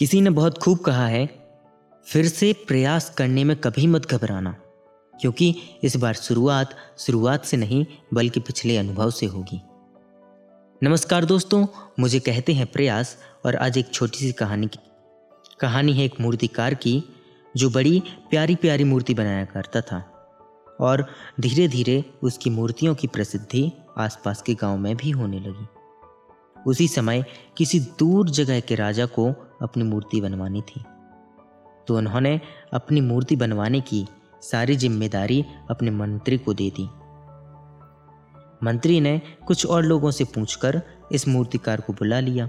किसी ने बहुत खूब कहा है, फिर से प्रयास करने में कभी मत घबराना, क्योंकि इस बार शुरुआत शुरुआत से नहीं, बल्कि पिछले अनुभव से होगी। नमस्कार दोस्तों, मुझे कहते हैं प्रयास, और आज एक छोटी सी कहानी की, कहानी है एक मूर्तिकार की, जो बड़ी, प्यारी प्यारी मूर्ति बनाया करता था, और धीरे धीरे उसकी मूर्तियों की प्रसिद्धि आसपास के गाँव में भी होने लगी। उसी समय किसी दूर जगह के राजा को अपनी मूर्ति बनवानी थी। तो उन्होंने अपनी मूर्ति बनवाने की सारी ज़िम्मेदारी अपने मंत्री को दे दी। मंत्री ने कुछ और लोगों से पूछकर इस मूर्तिकार को बुला लिया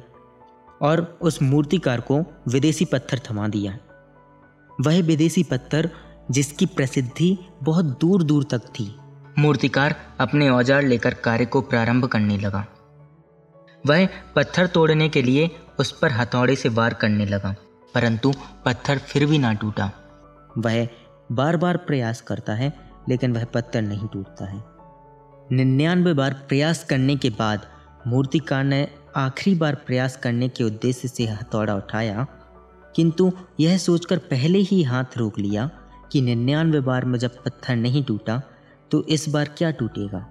और उस मूर्तिकार को विदेशी पत्थर थमा दिया। वह विदेशी पत्थर जिसकी प्रसिद्धि बहुत दूर दूर तक थी, मूर्तिकार अपने औज़ार लेकर कार्य को प्रारंभ करने लगा। वह पत्थर तोड़ने के लिए उस पर हथौड़े से वार करने लगा, परंतु पत्थर फिर भी ना टूटा। वह बार बार प्रयास करता है, लेकिन वह पत्थर नहीं टूटता है। निन्यानवे बार प्रयास करने के बाद मूर्तिकार ने आखिरी बार प्रयास करने के उद्देश्य से हथौड़ा उठाया, किंतु यह सोचकर पहले ही हाथ रोक लिया कि निन्यानवे बार में जब पत्थर नहीं टूटा तो इस बार क्या टूटेगा?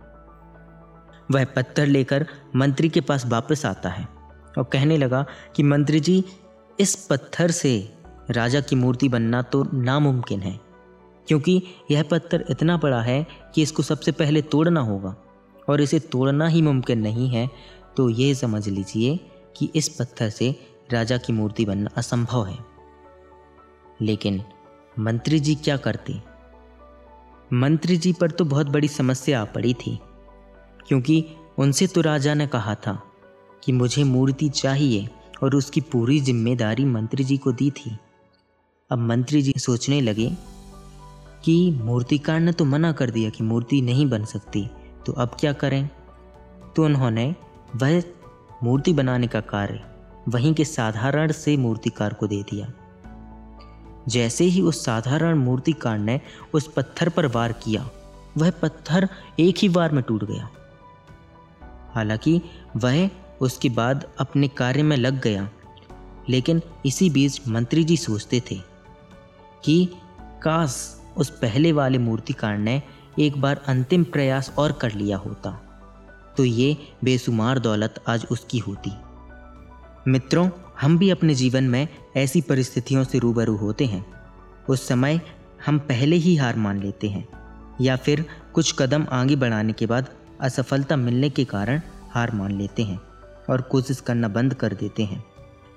वह पत्थर लेकर मंत्री के पास वापस आता है। और कहने लगा कि मंत्री जी, इस पत्थर से राजा की मूर्ति बनना तो नामुमकिन है, क्योंकि यह पत्थर इतना बड़ा है कि इसको सबसे पहले तोड़ना होगा और इसे तोड़ना ही मुमकिन नहीं है। तो ये समझ लीजिए कि इस पत्थर से राजा की मूर्ति बनना असंभव है। लेकिन मंत्री जी क्या करते? मंत्री जी पर तो बहुत बड़ी समस्या आ पड़ी थी, क्योंकि उनसे तो राजा ने कहा था कि मुझे मूर्ति चाहिए और उसकी पूरी ज़िम्मेदारी मंत्री जी को दी थी। अब मंत्री जी सोचने लगे कि मूर्तिकार ने तो मना कर दिया कि मूर्ति नहीं बन सकती तो अब क्या करें? तो उन्होंने वह मूर्ति बनाने का कार्य वहीं के साधारण से मूर्तिकार को दे दिया। जैसे ही उस साधारण मूर्तिकार ने उस पत्थर पर वार किया, वह पत्थर एक ही बार में टूट गया। हालाँकि वह उसके बाद अपने कार्य में लग गया। लेकिन इसी बीच मंत्री जी सोचते थे कि काश उस पहले वाले मूर्तिकार ने एक बार अंतिम प्रयास और कर लिया होता। तो ये बेशुमार दौलत आज उसकी होती। मित्रों, हम भी अपने जीवन में ऐसी परिस्थितियों से रूबरू होते हैं। उस समय हम पहले ही हार मान लेते हैं, या फिर कुछ कदम आगे बढ़ाने के बाद असफलता मिलने के कारण हार मान लेते हैं। और कोशिश करना बंद कर देते हैं।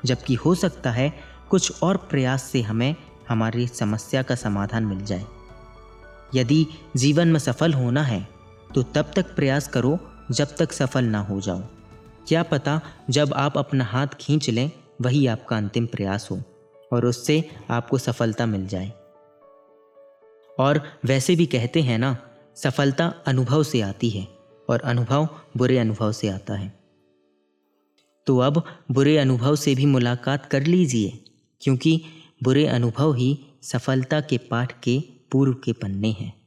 जबकि हो सकता है कुछ और प्रयास से हमें हमारी समस्या का समाधान मिल जाए। यदि जीवन में सफल होना है तो तब तक प्रयास करो जब तक सफल ना हो जाओ। क्या पता जब आप अपना हाथ खींच लें, वही आपका अंतिम प्रयास हो और उससे आपको सफलता मिल जाए। और वैसे भी कहते हैं ना, सफलता अनुभव से आती है और अनुभव बुरे अनुभव से आता है। तो अब बुरे अनुभव से भी मुलाकात कर लीजिए, क्योंकि बुरे अनुभव ही सफलता के पाठ के पूर्व के पन्ने हैं।